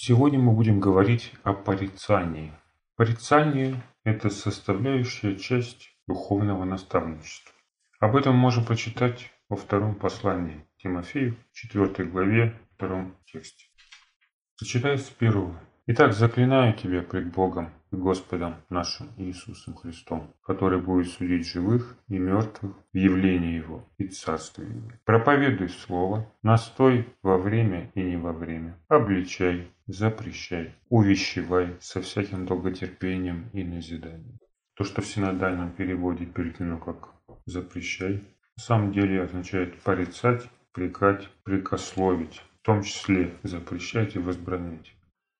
Сегодня мы будем говорить о порицании. Порицание – это составляющая часть духовного наставничества. Об этом можем прочитать во втором послании Тимофею, 4 главе, втором тексте. Зачитаю с первого. Итак, заклинаю тебя пред Богом и Господом нашим Иисусом Христом, который будет судить живых и мертвых в явлении Его и Царстве Его. Проповедуй Слово, настой во время и не во время, обличай, запрещай, увещевай со всяким долготерпением и назиданием. То, что в синодальном переводе переведено как «запрещай», на самом деле означает порицать, прикать, прикословить, в том числе запрещать и возбранять.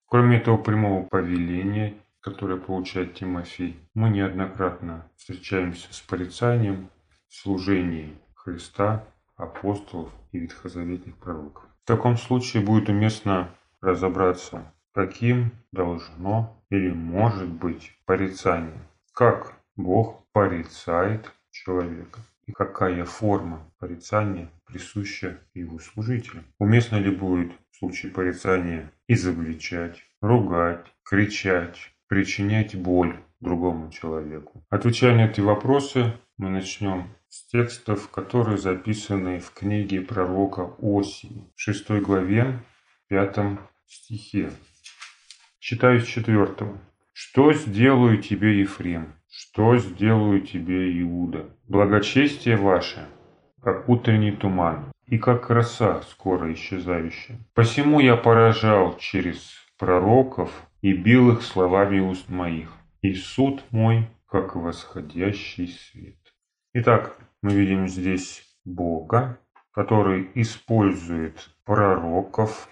Кроме этого прямого повеления, которое получает Тимофей, мы неоднократно встречаемся с порицанием в служении Христа, апостолов и ветхозаветных пророков. В таком случае будет уместно разобраться, каким должно или может быть порицание. Как Бог порицает человека и какая форма порицания присуща его служителям. Уместно ли будет в случае порицания изобличать, ругать, кричать, причинять боль другому человеку? Отвечая на эти вопросы, мы начнем с текстов, которые записаны в книге пророка Осии, в 6 главе, 5 стихе. Читаю с 4. «Что сделаю тебе, Ефрем? Что сделаю тебе, Иуда? Благочестие ваше, как утренний туман, и как краса, скоро исчезающая. Посему я поражал через пророков и бил их словами уст моих, и суд мой, как восходящий свет. Итак, мы видим здесь Бога, который использует пророков,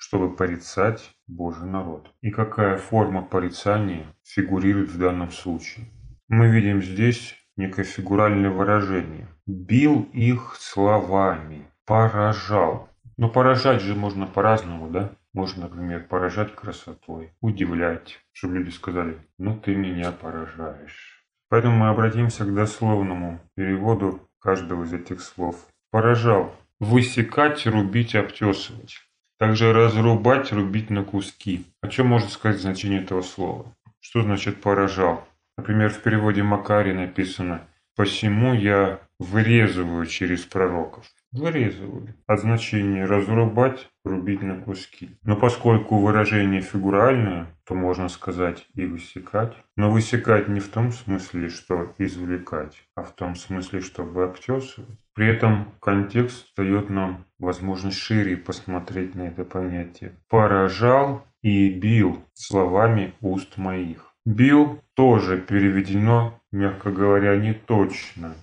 чтобы порицать Божий народ. И какая форма порицания фигурирует в данном случае? Мы видим здесь некое фигуральное выражение. Бил их словами, поражал. Но поражать же можно по-разному, да? Можно, например, поражать красотой, удивлять, чтобы люди сказали, ну ты меня поражаешь. Поэтому мы обратимся к дословному переводу каждого из этих слов. Поражал. Высекать, рубить, обтесывать. Также разрубать, рубить на куски. О чем можно сказать значение этого слова? Что значит поражал? Например, в переводе Макари написано «Посему я вырезываю через пророков». Вырезываю. От значения разрубать, рубить на куски. Но поскольку выражение фигуральное, то можно сказать и высекать. Но высекать не в том смысле, что извлекать, а в том смысле, чтобы обтесывать. При этом контекст дает нам возможность шире посмотреть на это понятие. Поражал и бил словами уст моих. Бил тоже переведено, мягко говоря, не точно.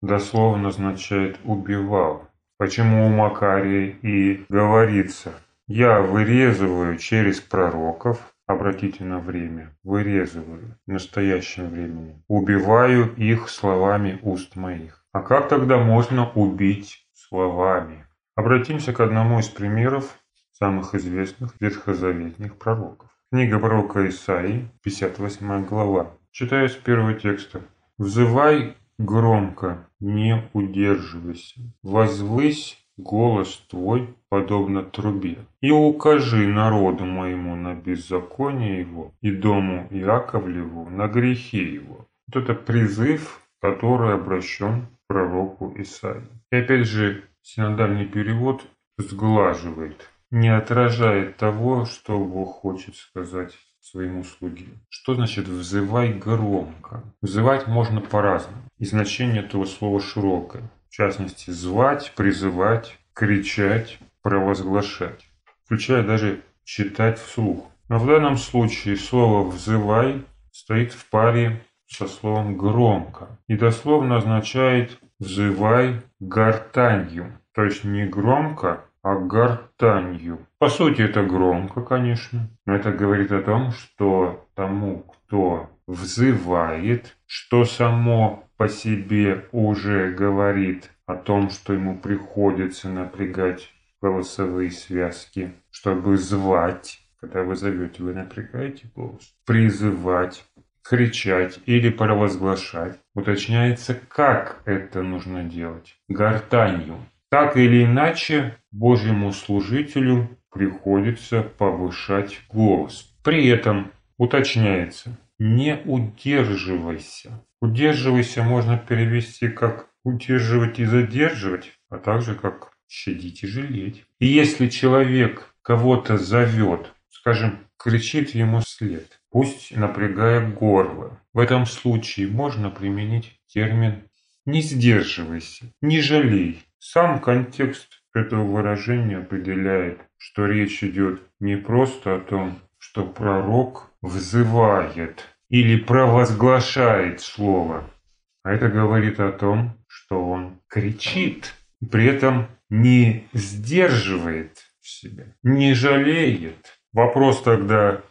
Дословно означает «убивал». Почему у Макария и говорится «Я вырезываю через пророков», обратите на время, вырезываю в настоящем времени, убиваю их словами уст моих. А как тогда можно убить словами? Обратимся к одному из примеров самых известных ветхозаветных пророков. Книга пророка Исаии, 58 глава. Читаю с первого текста. «Взывай громко, не удерживайся. Возвысь голос твой, подобно трубе, и укажи народу моему на беззаконие его и дому Иаковлеву на грехи его». Вот это призыв, который обращен к пророку Исаии. И опять же, синодальный перевод сглаживает не отражает того, что Бог хочет сказать своему слуге. Что значит «взывай громко»? Взывать можно по-разному. И значение этого слова широкое. В частности, звать, призывать, кричать, провозглашать. Включая даже читать вслух. Но в данном случае слово «взывай» стоит в паре со словом «громко» и дословно означает «взывай гортанью». То есть не громко, а гортанью. По сути это громко, конечно, но это говорит о том, что тому, кто взывает, что само по себе уже говорит о том, что ему приходится напрягать голосовые связки, чтобы звать, когда вы зовете, вы напрягаете голос, призывать, кричать или провозглашать. Уточняется, как это нужно делать. Гортанью. Так или иначе, Божьему служителю приходится повышать голос. При этом уточняется, не удерживайся. Удерживайся можно перевести как удерживать и задерживать, а также как щадить и жалеть. И если человек кого-то зовет, скажем, кричит ему вслед, пусть напрягая горло, в этом случае можно применить термин «не сдерживайся», «не жалей». Сам контекст этого выражения определяет, что речь идет не просто о том, что пророк взывает или провозглашает слово, а это говорит о том, что он кричит, при этом не сдерживает себя, не жалеет. Вопрос тогда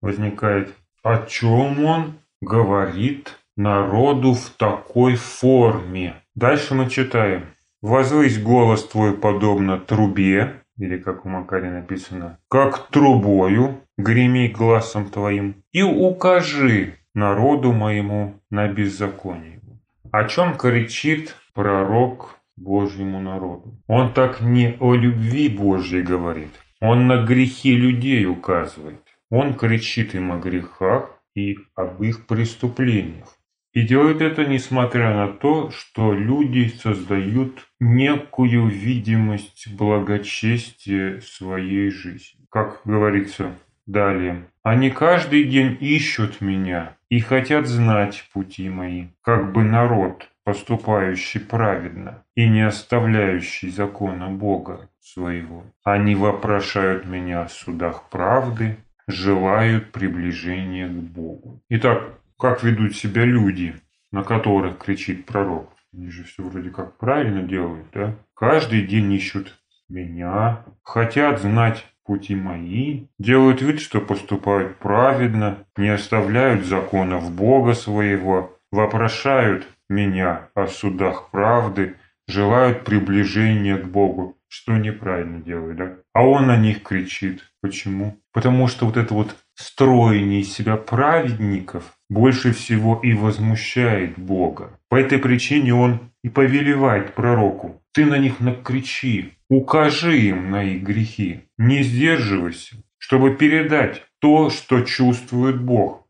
возникает, о чем он говорит народу в такой форме? Дальше мы читаем. «Возвысь голос твой подобно трубе, или как у Макари написано, как трубою, греми глазом твоим, и укажи народу моему на беззаконие. О чем кричит пророк Божьему народу? Он так не о любви Божьей говорит, он на грехи людей указывает. Он кричит им о грехах и об их преступлениях. И делает это несмотря на то, что люди создают некую видимость благочестия своей жизни. Как говорится далее, «Они каждый день ищут меня и хотят знать пути мои, как бы народ, поступающий праведно и не оставляющий закона Бога своего. Они вопрошают меня в судах правды, желают приближения к Богу. Итак, как ведут себя люди, на которых кричит пророк? Они же все вроде как правильно делают, да? Каждый день ищут меня, хотят знать пути мои, делают вид, что поступают праведно, не оставляют законов Бога своего, вопрошают меня о судах правды, желают приближения к Богу, что неправильно делают, да? А он на них кричит. Почему? Потому что вот это вот строение из себя праведников больше всего и возмущает Бога. По этой причине он и повелевает пророку. Ты на них накричи, укажи им на их грехи, не сдерживайся, чтобы передать то, что чувствует Бог.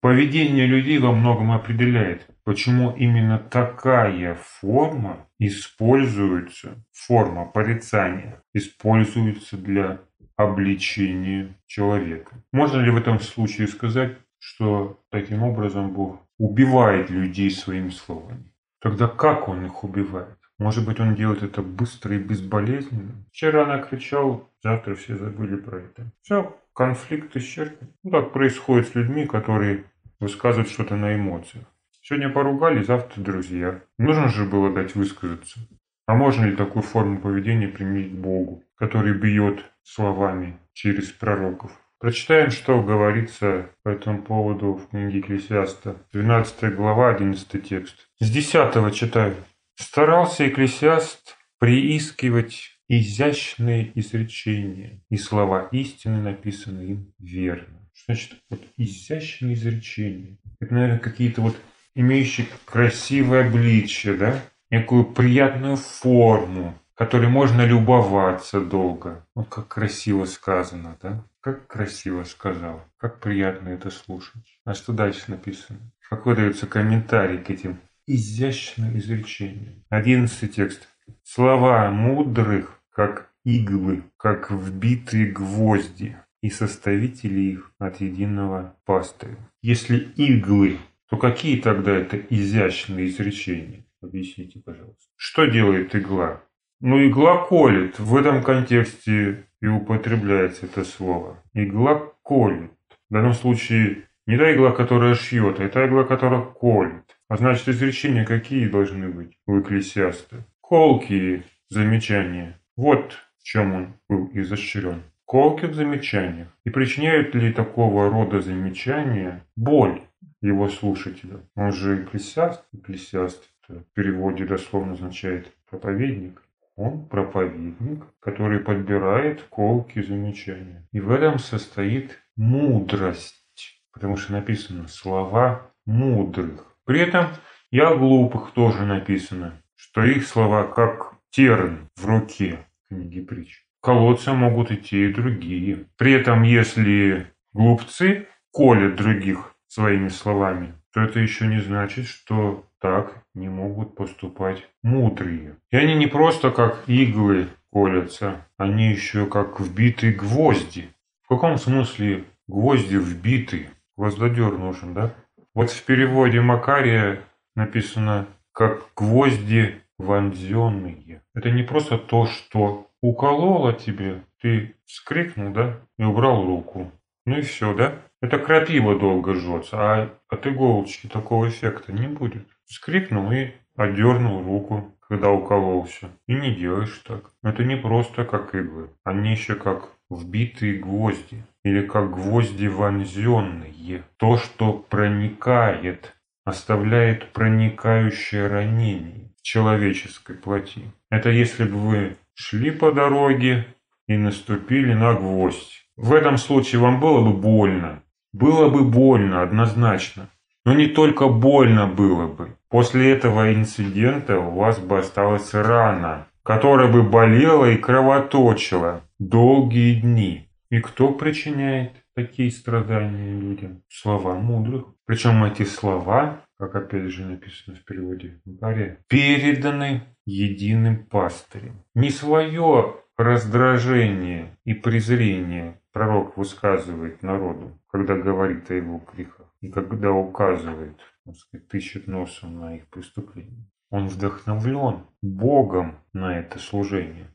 Поведение людей во многом определяет, почему именно такая форма используется, форма порицания, используется для обличения человека. Можно ли в этом случае сказать, что таким образом Бог убивает людей своими словами? Тогда как Он их убивает? Может быть, он делает это быстро и безболезненно? Вчера она кричал, завтра все забыли про это. Все, конфликт исчерпан. Ну, так происходит с людьми, которые высказывают что-то на эмоциях. Сегодня поругали, завтра друзья. Нужно же было дать высказаться. А можно ли такую форму поведения применить Богу, который бьет словами через пророков? Прочитаем, что говорится по этому поводу в книге Экклесиаста, 12 глава, 11 текст. С 10 читаю. «Старался Экклесиаст приискивать изящные изречения, и слова истины написаны им верно». Что значит вот изящные изречения? Это, наверное, какие-то вот имеющие красивое обличие, да? Некую приятную форму, которой можно любоваться долго. Вот как красиво сказано, да? Как красиво сказал. Как приятно это слушать. А что дальше написано? Какой дается комментарий к этим изящным изречениям? Одиннадцатый текст. Слова мудрых, как иглы, как вбитые гвозди, и составители их от единого пастыря. Если иглы, то какие тогда это изящные изречения? Объясните, пожалуйста. Что делает игла? Ну, игла колет. В этом контексте и употребляется это слово. Игла колет. В данном случае не та игла, которая шьет, а та игла, которая колет. А значит, изречения какие должны быть у экклесиаста? Колкие замечания. Вот в чем он был изощрен колки в замечаниях и причиняют ли такого рода замечания боль его слушателю. Он же экклесиаст, экклесиаст в переводе дословно означает проповедник. Он проповедник, который подбирает колки замечания. И в этом состоит мудрость, потому что написано слова мудрых. При этом о глупых тоже написано, что их слова как терн в руке книги притч. колодца могут идти и другие. При этом, если глупцы колят других своими словами, то это еще не значит, что так не могут поступать мудрые. И они не просто как иглы колятся, они еще как вбитые гвозди. В каком смысле гвозди вбиты? Гвоздодер нужен, да? Вот в переводе Макария написано как гвозди вонзенные. Это не просто то, что укололо тебе, ты вскрикнул, да, и убрал руку. Ну и все, да? Это крапива долго жжется, а от иголочки такого эффекта не будет. Скрипнул и отдернул руку, когда укололся. И не делаешь так. Это не просто как иглы. Они еще как вбитые гвозди. Или как гвозди вонзенные. То, что проникает, оставляет проникающее ранение в человеческой плоти. Это если бы вы шли по дороге и наступили на гвоздь. В этом случае вам было бы больно. Было бы больно, однозначно. Но не только больно было бы. После этого инцидента у вас бы осталась рана, которая бы болела и кровоточила долгие дни. И кто причиняет такие страдания людям? Слова мудрых. Причем эти слова, как опять же написано в переводе Макария, переданы единым пастырем. Не свое раздражение и презрение пророк высказывает народу, когда говорит о его грехах, и когда указывает, так сказать, тычет носом на их преступления. Он вдохновлен Богом на это служение.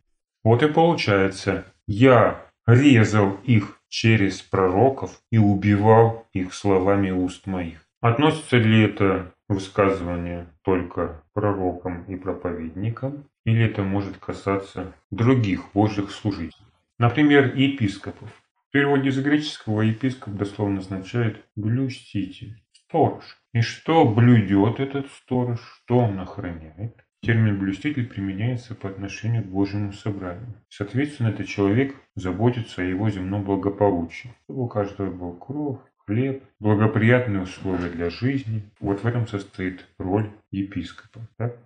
Вот и получается, я резал их через пророков и убивал их словами уст моих. Относится ли это высказывание только пророкам и проповедникам, или это может касаться других божьих служителей, например, епископов. Переводе с греческого епископ дословно означает «блюститель», «сторож». И что блюдет этот сторож, что он охраняет? Термин «блюститель» применяется по отношению к Божьему собранию. Соответственно, этот человек заботится о его земном благополучии, чтобы у каждого был кров, хлеб, благоприятные условия для жизни. Вот в этом состоит роль епископа. Так?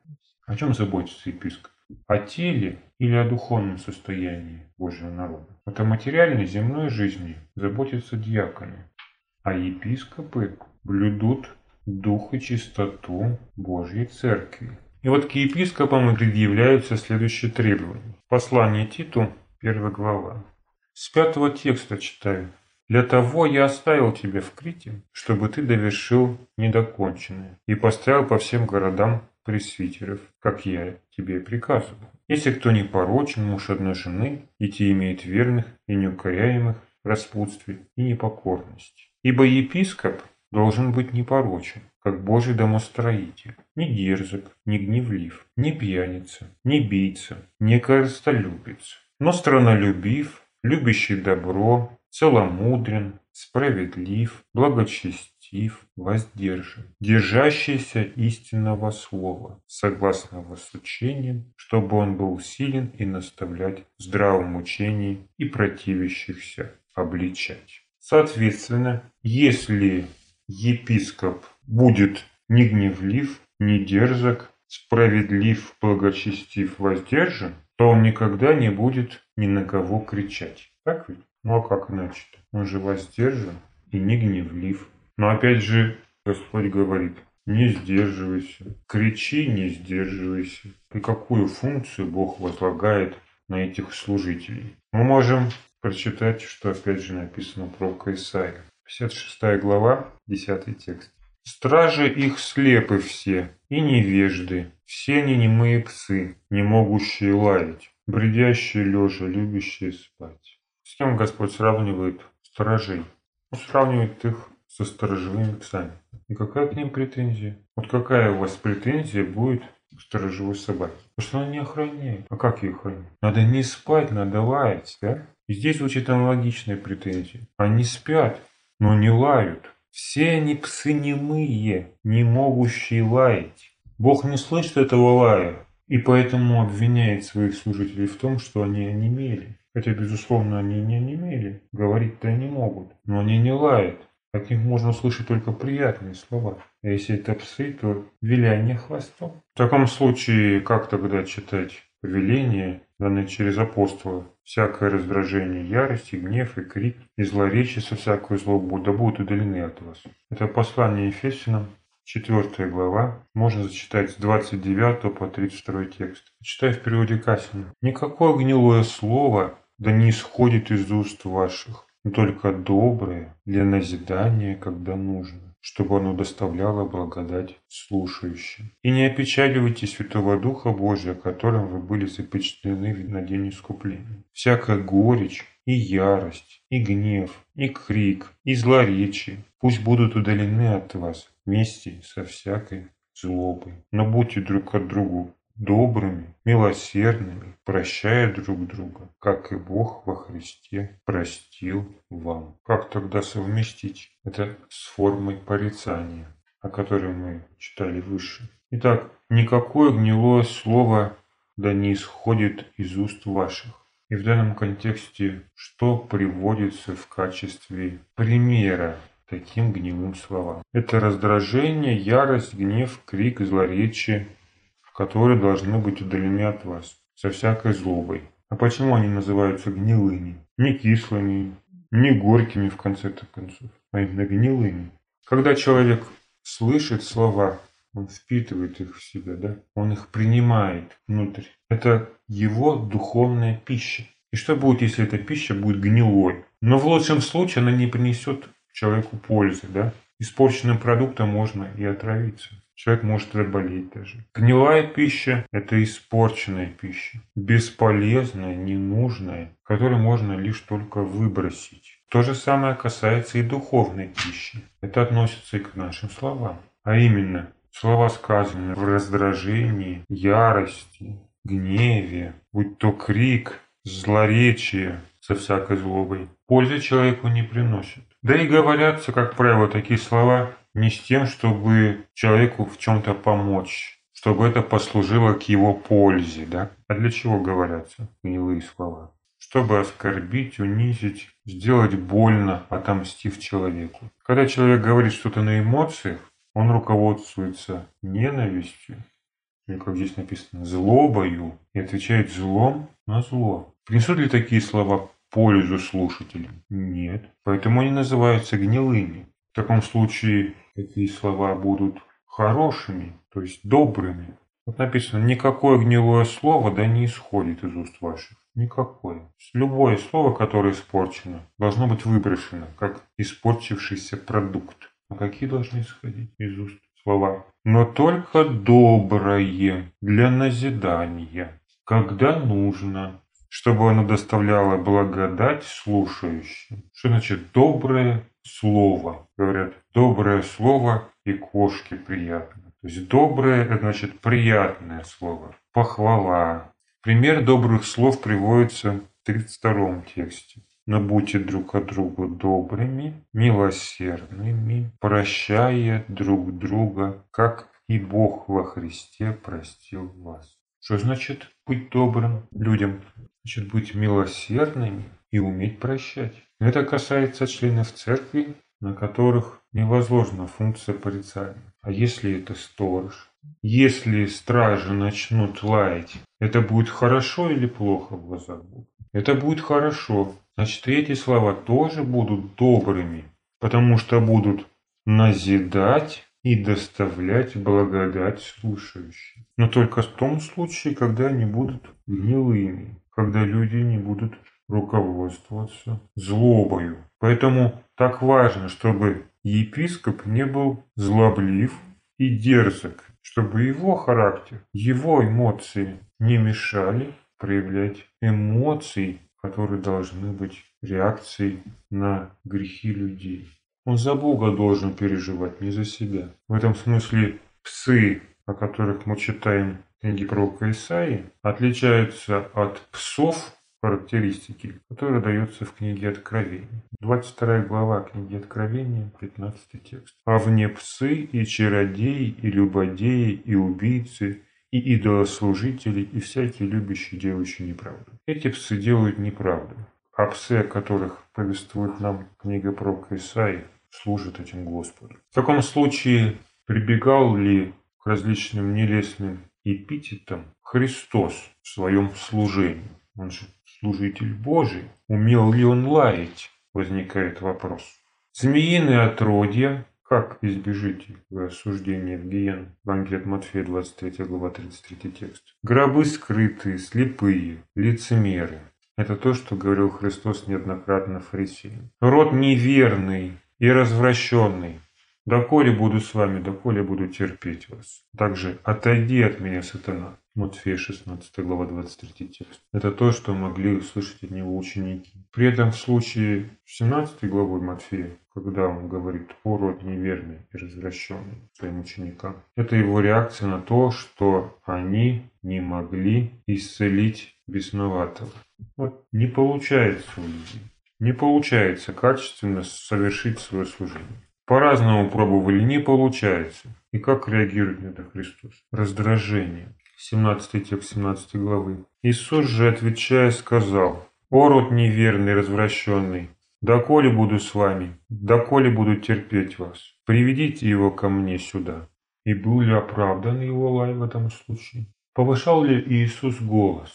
О чем заботится епископ? О теле или о духовном состоянии Божьего народа? Вот о материальной земной жизни заботятся диаконы, а епископы блюдут дух и чистоту Божьей Церкви. И вот к епископам предъявляются следующие требования. Послание Титу, первая глава. С пятого текста читаю. Для того я оставил тебя в Крите, чтобы ты довершил недоконченное и поставил по всем городам пресвитеров, как я тебе приказывал. Если кто не порочен, муж одной жены, и те имеет верных и неукоряемых в распутстве и непокорности. Ибо епископ должен быть непорочен, как Божий домостроитель, не дерзок, не гневлив, не пьяница, не бийца, не корыстолюбец, но странолюбив, любящий добро, целомудрен, справедлив, благочестив, воздержан, держащийся истинного слова, согласного с учением, чтобы он был силен и наставлять в здравом учении и противящихся обличать. Соответственно, если епископ будет не гневлив, не дерзок, справедлив, благочестив, воздержан, то он никогда не будет ни на кого кричать. Так ведь? Ну а как иначе-то? Он же воздержан и не гневлив. Но опять же, Господь говорит, не сдерживайся, кричи, не сдерживайся. И какую функцию Бог возлагает на этих служителей? Мы можем прочитать, что опять же написано про Исаия. 56 глава, 10 текст. Стражи их слепы все, и невежды, все они немые псы, не могущие лаять, бредящие лежа, любящие спать. С кем Господь сравнивает сторожей? Он сравнивает их со сторожевыми псами. И какая к ним претензия? Вот какая у вас претензия будет к сторожевой собаке? Потому что она не охраняет. А как ее охранять? Надо не спать, надо лаять, да? И здесь звучит аналогичная претензия. Они спят, но не лают. Все они псы немые, не могущие лаять. Бог не слышит этого лая, и поэтому обвиняет своих служителей в том, что они онемели. Хотя, безусловно, они не онемели, говорить-то они могут, но они не лают. От них можно услышать только приятные слова. А если это псы, то виляние хвостом. В таком случае, как тогда читать повеление, данное через апостола всякое раздражение, ярость, и гнев, и крик, и злоречие со всякой злобу, да будут удалены от вас. Это послание Ефесянам, 4 глава, можно зачитать с 29 по 32 текст. Читаю в переводе Касина. «Никакое гнилое слово да не исходит из уст ваших, но только доброе для назидания, когда нужно чтобы оно доставляло благодать слушающим. И не опечаливайте Святого Духа Божия, которым вы были запечатлены на день искупления. Всякая горечь и ярость, и гнев, и крик, и злоречие пусть будут удалены от вас вместе со всякой злобой. Но будьте друг от другу добрыми, милосердными, прощая друг друга, как и Бог во Христе простил вам. Как тогда совместить это с формой порицания, о которой мы читали выше? Итак, никакое гнилое слово да не исходит из уст ваших. И в данном контексте что приводится в качестве примера таким гнилым словам? Это раздражение, ярость, гнев, крик, злоречие, которые должны быть удалены от вас, со всякой злобой. А почему они называются гнилыми? Не кислыми, не горькими в конце-то концов, а именно гнилыми. Когда человек слышит слова, он впитывает их в себя, да? Он их принимает внутрь. Это его духовная пища. И что будет, если эта пища будет гнилой? Но в лучшем случае она не принесет человеку пользы, да? Испорченным продуктом можно и отравиться. Человек может заболеть даже. Гнилая пища – это испорченная пища, бесполезная, ненужная, которую можно лишь только выбросить. То же самое касается и духовной пищи. Это относится и к нашим словам. А именно, слова сказанные в раздражении, ярости, гневе, будь то крик, злоречие со всякой злобой, пользы человеку не приносят. Да и говорятся, как правило, такие слова не с тем, чтобы человеку в чем-то помочь, чтобы это послужило к его пользе, да? А для чего говорятся гнилые слова? Чтобы оскорбить, унизить, сделать больно, отомстив человеку. Когда человек говорит что-то на эмоциях, он руководствуется ненавистью, или как здесь написано, злобою, и отвечает злом на зло. Принесут ли такие слова пользу слушателям? Нет. Поэтому они называются гнилыми. В таком случае какие слова будут хорошими, то есть добрыми. Вот написано, никакое гнилое слово да не исходит из уст ваших. Никакое. Любое слово, которое испорчено, должно быть выброшено, как испорчившийся продукт. А какие должны исходить из уст слова? Но только доброе для назидания, когда нужно, чтобы оно доставляло благодать слушающим. Что значит доброе слово? Говорят, доброе слово и кошке приятно. То есть доброе – значит приятное слово, похвала. Пример добрых слов приводится в 32 тексте. Но будьте друг от друга добрыми, милосердными, прощая друг друга, как и Бог во Христе простил вас. Что значит быть добрым людям? Значит быть милосердными и уметь прощать. Это касается членов церкви, на которых не возложена функция порицания. А если это сторож? Если стражи начнут лаять, это будет хорошо или плохо в глазах Бога? Это будет хорошо. Значит, эти слова тоже будут добрыми, потому что будут назидать и доставлять благодать слушающим. Но только в том случае, когда они будут гнилыми, когда люди не будут руководствоваться злобою. Поэтому так важно, чтобы епископ не был злоблив и дерзок, чтобы его характер, его эмоции не мешали проявлять эмоции, которые должны быть реакцией на грехи людей. Он за Бога должен переживать, не за себя. В этом смысле псы, о которых мы читаем в книге пророка Исаии, отличаются от псов характеристики, которые даются в книге Откровения. 22 глава книги Откровения, 15 текст. «А вне псы и чародеи, и любодеи, и убийцы, и идолослужители, и всякие любящие делающие неправду». Эти псы делают неправду, а псы, о которых повествует нам книга пророка Исаии, служат этим Господу. В таком случае прибегал ли к различным нелестным эпитетам Христос в своем служении? Он же служитель Божий. Умел ли он лаять? Возникает вопрос. Змеиные отродья, как избежите осуждения в гиен? От Матфея, 23 глава, 33 текст. Гробы скрытые, слепые, лицемеры. Это то, что говорил Христос неоднократно фарисеям. Род неверный и развращенный. Доколе буду с вами, доколе буду терпеть вас. Также отойди от меня, сатана. Матфея 16 глава 23 текст. Это то, что могли услышать от него ученики. При этом в случае 17 главой Матфея, когда он говорит «О, род неверный и развращенный» своим ученикам, это его реакция на то, что они не могли исцелить бесноватого. Вот не получается у людей. Не получается качественно совершить свое служение. По-разному пробовали, не получается. И как реагирует на это Христос? Раздражение. 17 текст 17 главы. Иисус же, отвечая, сказал, «О, род неверный, развращенный, доколе буду с вами, доколе буду терпеть вас, приведите его ко мне сюда». И был ли оправдан его лай в этом случае? Повышал ли Иисус голос?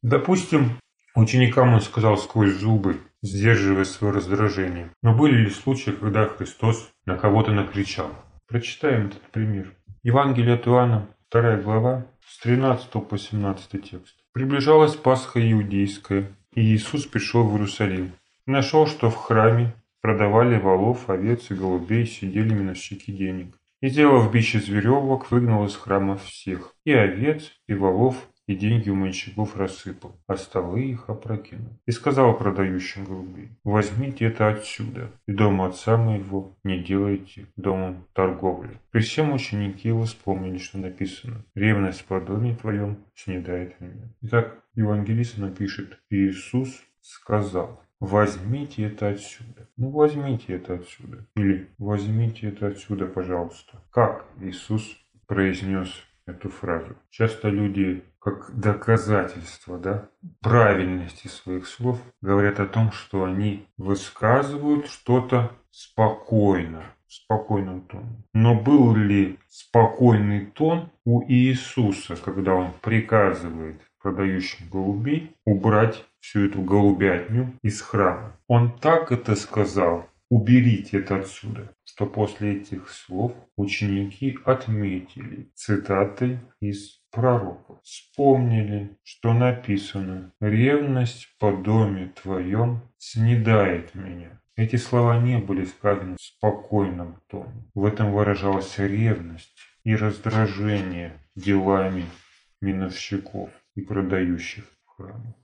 Допустим, ученикам он сказал сквозь зубы, сдерживая свое раздражение. Но были ли случаи, когда Христос на кого-то накричал? Прочитаем этот пример. Евангелие от Иоанна, 2 глава, с 13 по 17 текст. Приближалась Пасха иудейская, и Иисус пришел в Иерусалим. нашел, что в храме продавали волов, овец и голубей, сидели миновщики денег. И, сделав бич из веревок, выгнал из храма всех, и овец, и волов, и деньги у мальчиков рассыпал, а столы их опрокинул. И сказал продающим голубей, возьмите это отсюда, и дома отца моего не делайте домом торговли. При всем ученики его вспомнили, что написано, ревность по доме твоем снедает меня. Итак, евангелист напишет, Иисус сказал, возьмите это отсюда. Ну, возьмите это отсюда. Или возьмите это отсюда, пожалуйста. Как Иисус произнес эту фразу? Часто люди как доказательство да, правильности своих слов, говорят о том, что они высказывают что-то спокойно, в спокойном тоне. Но был ли спокойный тон у Иисуса, когда он приказывает продающим голубей убрать всю эту голубятню из храма? Он так это сказал, уберите это отсюда, что после этих слов ученики отметили цитатой из пророков. Вспомнили, что написано «Ревность по доме твоем снедает меня». Эти слова не были сказаны в спокойном тоне. В этом выражалась ревность и раздражение делами миновщиков и продающих в храмах.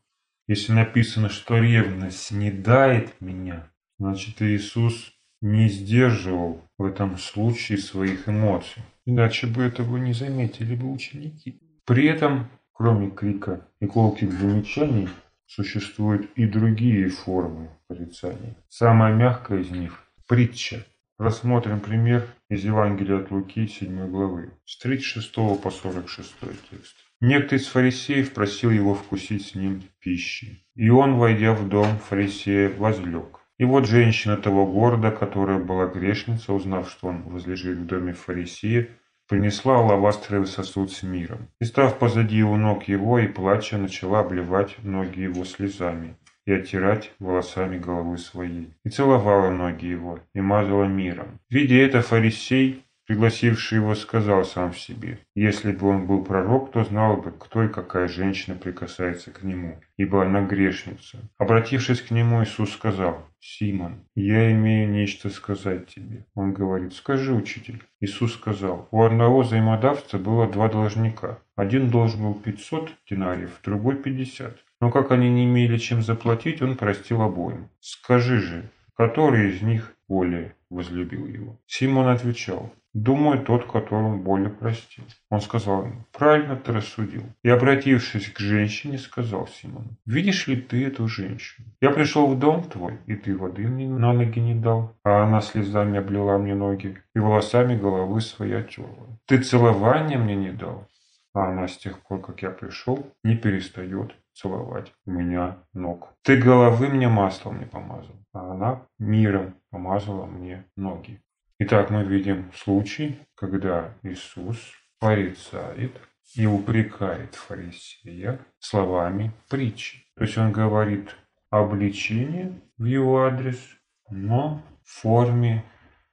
Если написано, что ревность снедает меня, значит Иисус не сдерживал в этом случае своих эмоций. Иначе бы этого не заметили бы ученики. При этом, кроме крика и колких замечаний, существуют и другие формы порицания. Самая мягкая из них – притча. Рассмотрим пример из Евангелия от Луки 7 главы, с 36 по 46 текст. Некто из фарисеев просил его вкусить с ним пищи. И он, войдя в дом фарисея, возлег. И вот женщина того города, которая была грешница, узнав, что он возлежит в доме фарисея, принесла алавастровый сосуд с миром. И став позади у ног его и плача, начала обливать ноги его слезами и оттирать волосами головы своей. И целовала ноги его, и мазала миром. Видя это, фарисей Пригласивший его сказал сам в себе, если бы он был пророк, то знал бы, кто и какая женщина прикасается к нему, ибо она грешница. Обратившись к нему, Иисус сказал, «Симон, я имею нечто сказать тебе». Он говорит, «Скажи, учитель». Иисус сказал, «У одного взаимодавца было два должника. Один должен был 500 динариев, другой 50. Но как они не имели чем заплатить, он простил обоим. Скажи же, который из них более возлюбил его?» Симон отвечал, Думаю, тот, которому более простил. Он сказал ему, правильно ты рассудил. И, обратившись к женщине, сказал Симону, видишь ли ты эту женщину? Я пришел в дом твой, и ты воды мне на ноги не дал, а она слезами облила мне ноги и волосами головы своей оттерла. Ты целования мне не дал, а она с тех пор, как я пришел, не перестает целовать у меня ног. Ты головы мне маслом не помазал, а она миром помазала мне ноги. Итак, мы видим случай, когда Иисус порицает и упрекает фарисея словами притчи. То есть он говорит обличение в его адрес, но в форме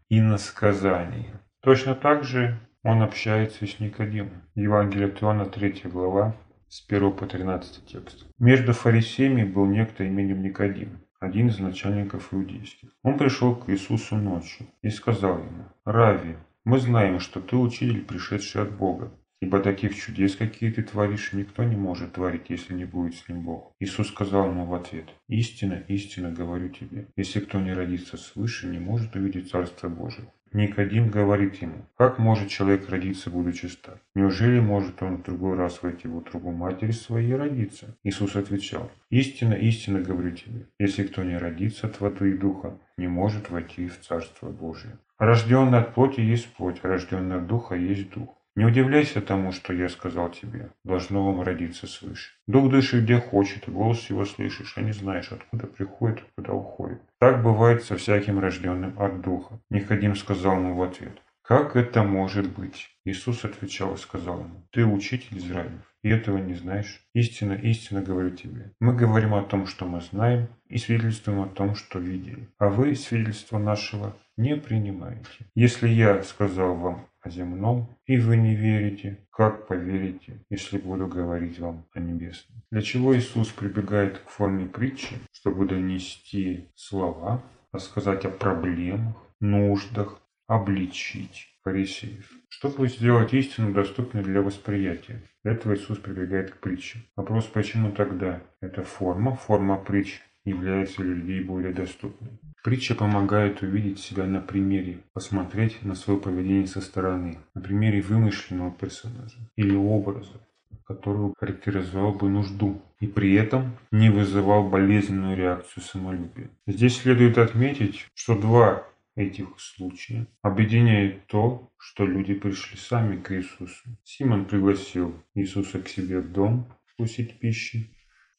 иносказания. Точно так же он общается с Никодимом. Евангелие от Иоанна, 3 глава, с 1 по 13 текст. Между фарисеями был некто именем Никодим, один из начальников иудейских. Он пришел к Иисусу ночью и сказал ему, «Рави, мы знаем, что ты учитель, пришедший от Бога, Ибо таких чудес, какие ты творишь, никто не может творить, если не будет с ним Бог. Иисус сказал ему в ответ, «Истина, истина говорю тебе, если кто не родится свыше, не может увидеть Царство Божие». Никодим говорит ему, как может человек родиться, будучи стар? Неужели может он в другой раз войти в утробу матери своей и родиться? Иисус отвечал, истинно, истинно говорю тебе, если кто не родится от воды и духа, не может войти в Царство Божие. Рожденный от плоти есть плоть, рожденный от духа есть дух. Не удивляйся тому, что я сказал тебе. Должно вам родиться свыше. Дух дышит где хочет, голос его слышишь, а не знаешь, откуда приходит куда уходит. Так бывает со всяким рожденным от Духа. Никодим сказал ему в ответ. Как это может быть? Иисус отвечал и сказал ему, ты учитель Израилев, и этого не знаешь. Истинно, истинно говорю тебе. Мы говорим о том, что мы знаем, и свидетельствуем о том, что видели. А вы свидетельство нашего не принимаете. Если я сказал вам о земном, и вы не верите, как поверите, если буду говорить вам о небесном? Для чего Иисус прибегает к форме притчи, чтобы донести слова, рассказать о проблемах, нуждах, обличить фарисеев, чтобы сделать истину доступной для восприятия. Для этого Иисус прибегает к притче. Вопрос, почему тогда эта форма, форма притч, является для людей более доступной? Притча помогает увидеть себя на примере, посмотреть на свое поведение со стороны, на примере вымышленного персонажа или образа, который характеризовал бы нужду и при этом не вызывал болезненную реакцию самолюбия. Здесь следует отметить, что два этих случаев объединяет то, что люди пришли сами к Иисусу. Симон пригласил Иисуса к себе в дом вкусить пищи,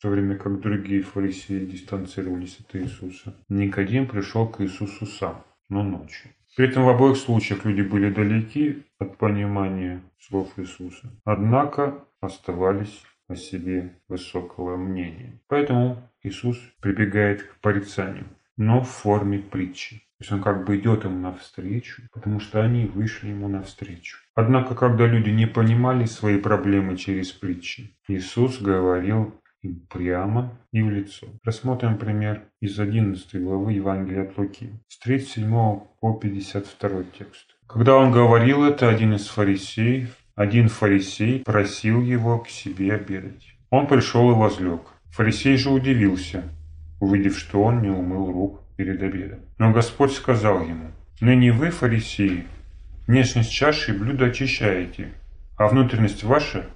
в то время как другие фарисеи дистанцировались от Иисуса. Никодим пришел к Иисусу сам, но ночью. При этом в обоих случаях люди были далеки от понимания слов Иисуса, однако оставались о себе высокого мнения. Поэтому Иисус прибегает к порицанию, но в форме притчи. То есть он как бы идет им навстречу, потому что они вышли ему навстречу. Однако, когда люди не понимали свои проблемы через притчи, Иисус говорил им прямо и в лицо. Рассмотрим пример из 11 главы Евангелия от Луки, с 37 по 52 текст. Когда он говорил это, один из фарисеев, один фарисей просил его к себе обедать. Он пришел и возлег. Фарисей же удивился, увидев, что он не умыл рук перед обедом. Но Господь сказал ему, «Ныне вы, фарисеи, внешность чаши и блюда очищаете, а внутренность ваша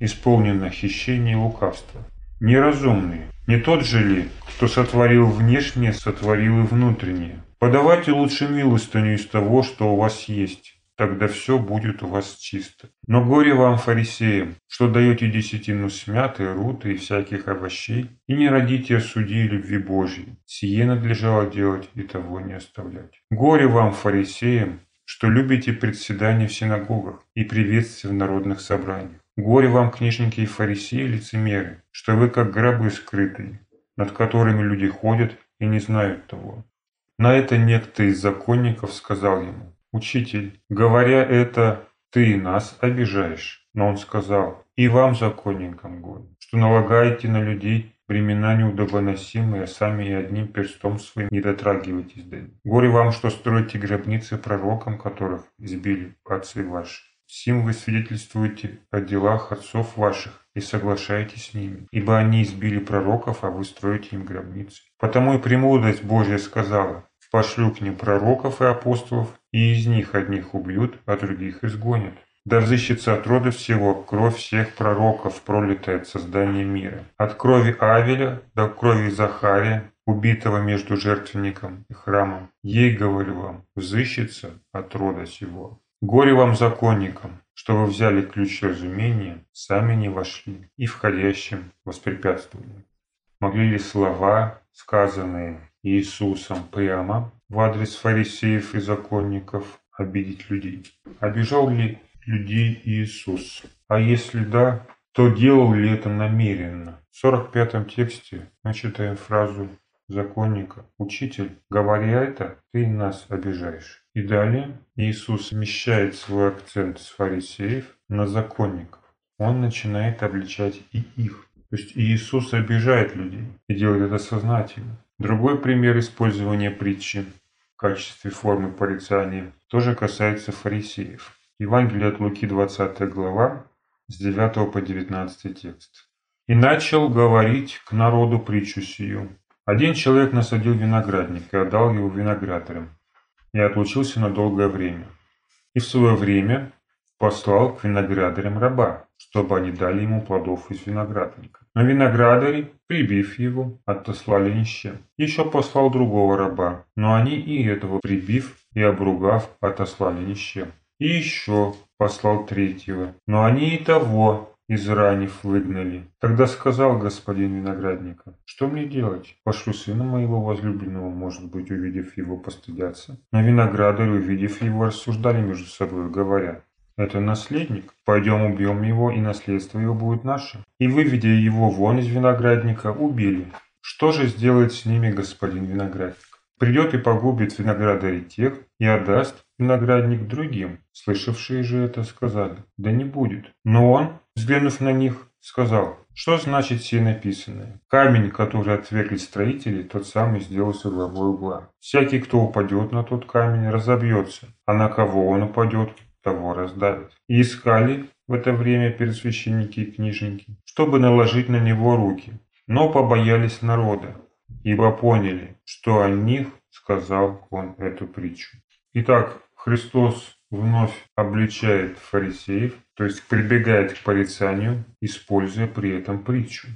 исполнена хищения и лукавства неразумные. Не тот же ли, кто сотворил внешнее, сотворил и внутреннее? Подавайте лучше милостыню из того, что у вас есть, тогда все будет у вас чисто. Но горе вам, фарисеям, что даете десятину смяты, руты и всяких овощей, и не родите о суде и любви Божьей. Сие надлежало делать и того не оставлять. Горе вам, фарисеям, что любите председание в синагогах и приветствие в народных собраниях Горе вам, книжники и фарисеи, лицемеры, что вы как гробы скрытые, над которыми люди ходят и не знают того. На это некто из законников сказал ему, «Учитель, говоря это, ты нас обижаешь». Но он сказал, «И вам, законникам, горе, что налагаете на людей времена неудобоносимые, а сами и одним перстом своим не дотрагиваетесь до них. Горе вам, что строите гробницы пророкам, которых избили отцы ваши. Сим вы свидетельствуете о делах отцов ваших и соглашаетесь с ними, ибо они избили пророков, а вы строите им гробницы. Потому и премудрость Божья сказала, пошлю к ним пророков и апостолов, и из них одних убьют, а других изгонят. Да взыщется от рода всего кровь всех пророков, пролитая от создания мира. От крови Авеля до крови Захария, убитого между жертвенником и храмом. Ей, говорю вам, взыщется от рода сего. Горе вам, законникам, что вы взяли ключ разумения, сами не вошли и входящим воспрепятствовали. Могли ли слова, сказанные Иисусом прямо в адрес фарисеев и законников, обидеть людей? Обижал ли людей Иисус? А если да, то делал ли это намеренно? В 45-м тексте мы читаем фразу законника. «Учитель, говоря это, ты нас обижаешь». И далее Иисус смещает свой акцент с фарисеев на законников. Он начинает обличать и их. То есть Иисус обижает людей и делает это сознательно. Другой пример использования притчи в качестве формы порицания тоже касается фарисеев. Евангелие от Луки, 20 глава, с 9 по 19 текст. «И начал говорить к народу притчу сию. Один человек насадил виноградник и отдал его виноградарям, и отлучился на долгое время. И в свое время послал к виноградарям раба, чтобы они дали ему плодов из виноградника. Но виноградари, прибив его, отослали ни с чем. Еще послал другого раба, но они и этого прибив и обругав, отослали ни с чем. И еще послал третьего, но они и того из ранев выгнали. Тогда сказал господин виноградника, что мне делать? Пошлю сына моего возлюбленного, может быть, увидев его, постыдятся. Но виноградарь, увидев его, рассуждали между собой, говоря, это наследник. Пойдем убьем его, и наследство его будет наше. И, выведя его вон из виноградника, убили. Что же сделает с ними господин виноградник? Придет и погубит виноградарей тех, и отдаст виноградник другим. Слышавшие же это сказали, да не будет. Но он, взглянув на них, сказал, что значит все написанное? Камень, который отвергли строители, тот самый сделался главой угла. Всякий, кто упадет на тот камень, разобьется, а на кого он упадет, того раздавит. И искали в это время первосвященники и книжники, чтобы наложить на него руки, но побоялись народа, ибо поняли, что о них сказал он эту притчу. Итак, Христос вновь обличает фарисеев, то есть прибегает к порицанию, используя при этом притчу.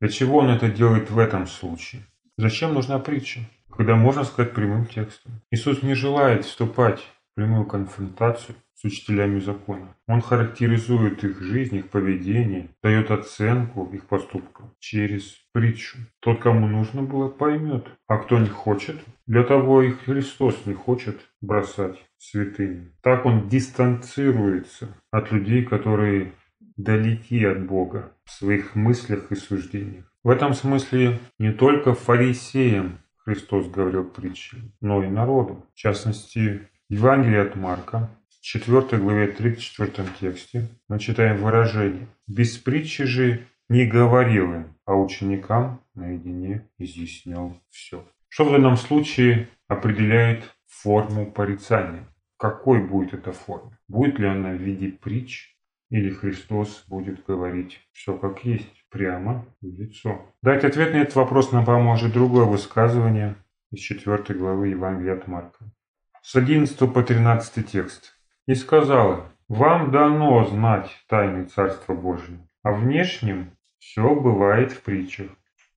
Для чего он это делает в этом случае? Зачем нужна притча, когда можно сказать прямым текстом? Иисус не желает вступать прямую конфронтацию с учителями закона. Он характеризует их жизнь, их поведение, дает оценку их поступкам через притчу. Тот, кому нужно было, поймет, а кто не хочет, для того и Христос не хочет бросать святыни. Так он дистанцируется от людей, которые далеки от Бога в своих мыслях и суждениях. В этом смысле не только фарисеям Христос говорил притчи, но и народу. В частности, Евангелие от Марка, 4 главе 34 тексте мы читаем выражение «Без притчи же не говорил им, а ученикам наедине изъяснял все». Что в данном случае определяет форму порицания? Какой будет эта форма? Будет ли она в виде притч или Христос будет говорить все как есть, прямо в лицо? Дать ответ на этот вопрос нам поможет другое высказывание из 4 главы Евангелия от Марка. С 11 по 13 текст и сказала, «Вам дано знать тайны Царства Божьего, а внешнем все бывает в притчах,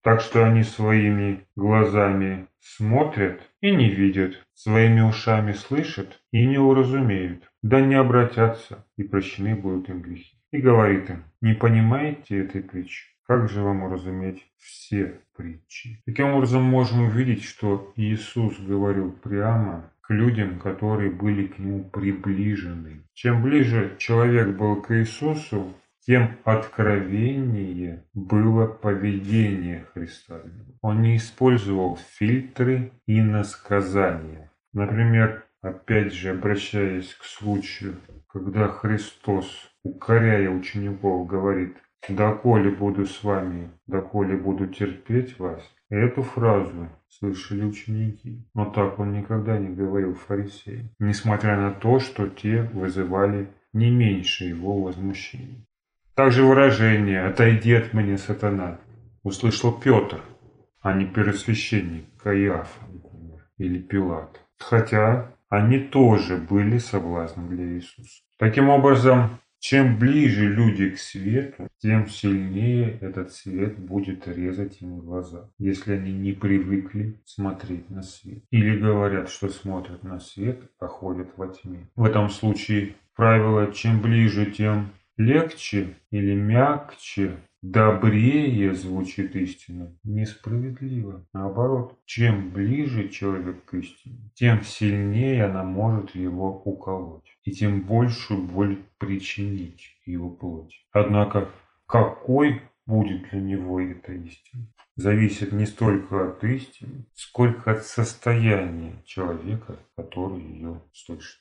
так что они своими глазами смотрят и не видят, своими ушами слышат и не уразумеют, да не обратятся, и прощены будут им грехи». И говорит им, «Не понимаете этой притчи? Как же вам уразуметь все притчи?» Таким образом, можем увидеть, что Иисус говорил прямо к людям, которые были к нему приближены. Чем ближе человек был к Иисусу, тем откровеннее было поведение Христа. Он не использовал фильтры и насказания. Например, опять же, обращаясь к случаю, когда Христос, укоряя учеников, говорит «Доколе буду с вами, доколе буду терпеть вас», Эту фразу слышали ученики, но так он никогда не говорил фарисеям, несмотря на то, что те вызывали не меньше его возмущения. Также выражение «отойди от меня, сатана» услышал Петр, а не первосвященник Каиафа, или Пилат. Хотя они тоже были соблазном для Иисуса. Таким образом, чем ближе люди к свету, тем сильнее этот свет будет резать им глаза, если они не привыкли смотреть на свет. Или говорят, что смотрят на свет, а ходят во тьме. В этом случае правило «чем ближе, тем легче» или «мягче» добрее звучит истина, несправедливо. Наоборот, чем ближе человек к истине, тем сильнее она может его уколоть. и тем большую боль причинить его плоти. Однако, какой будет для него эта истина, зависит не столько от истины, сколько от состояния человека, который ее слышит.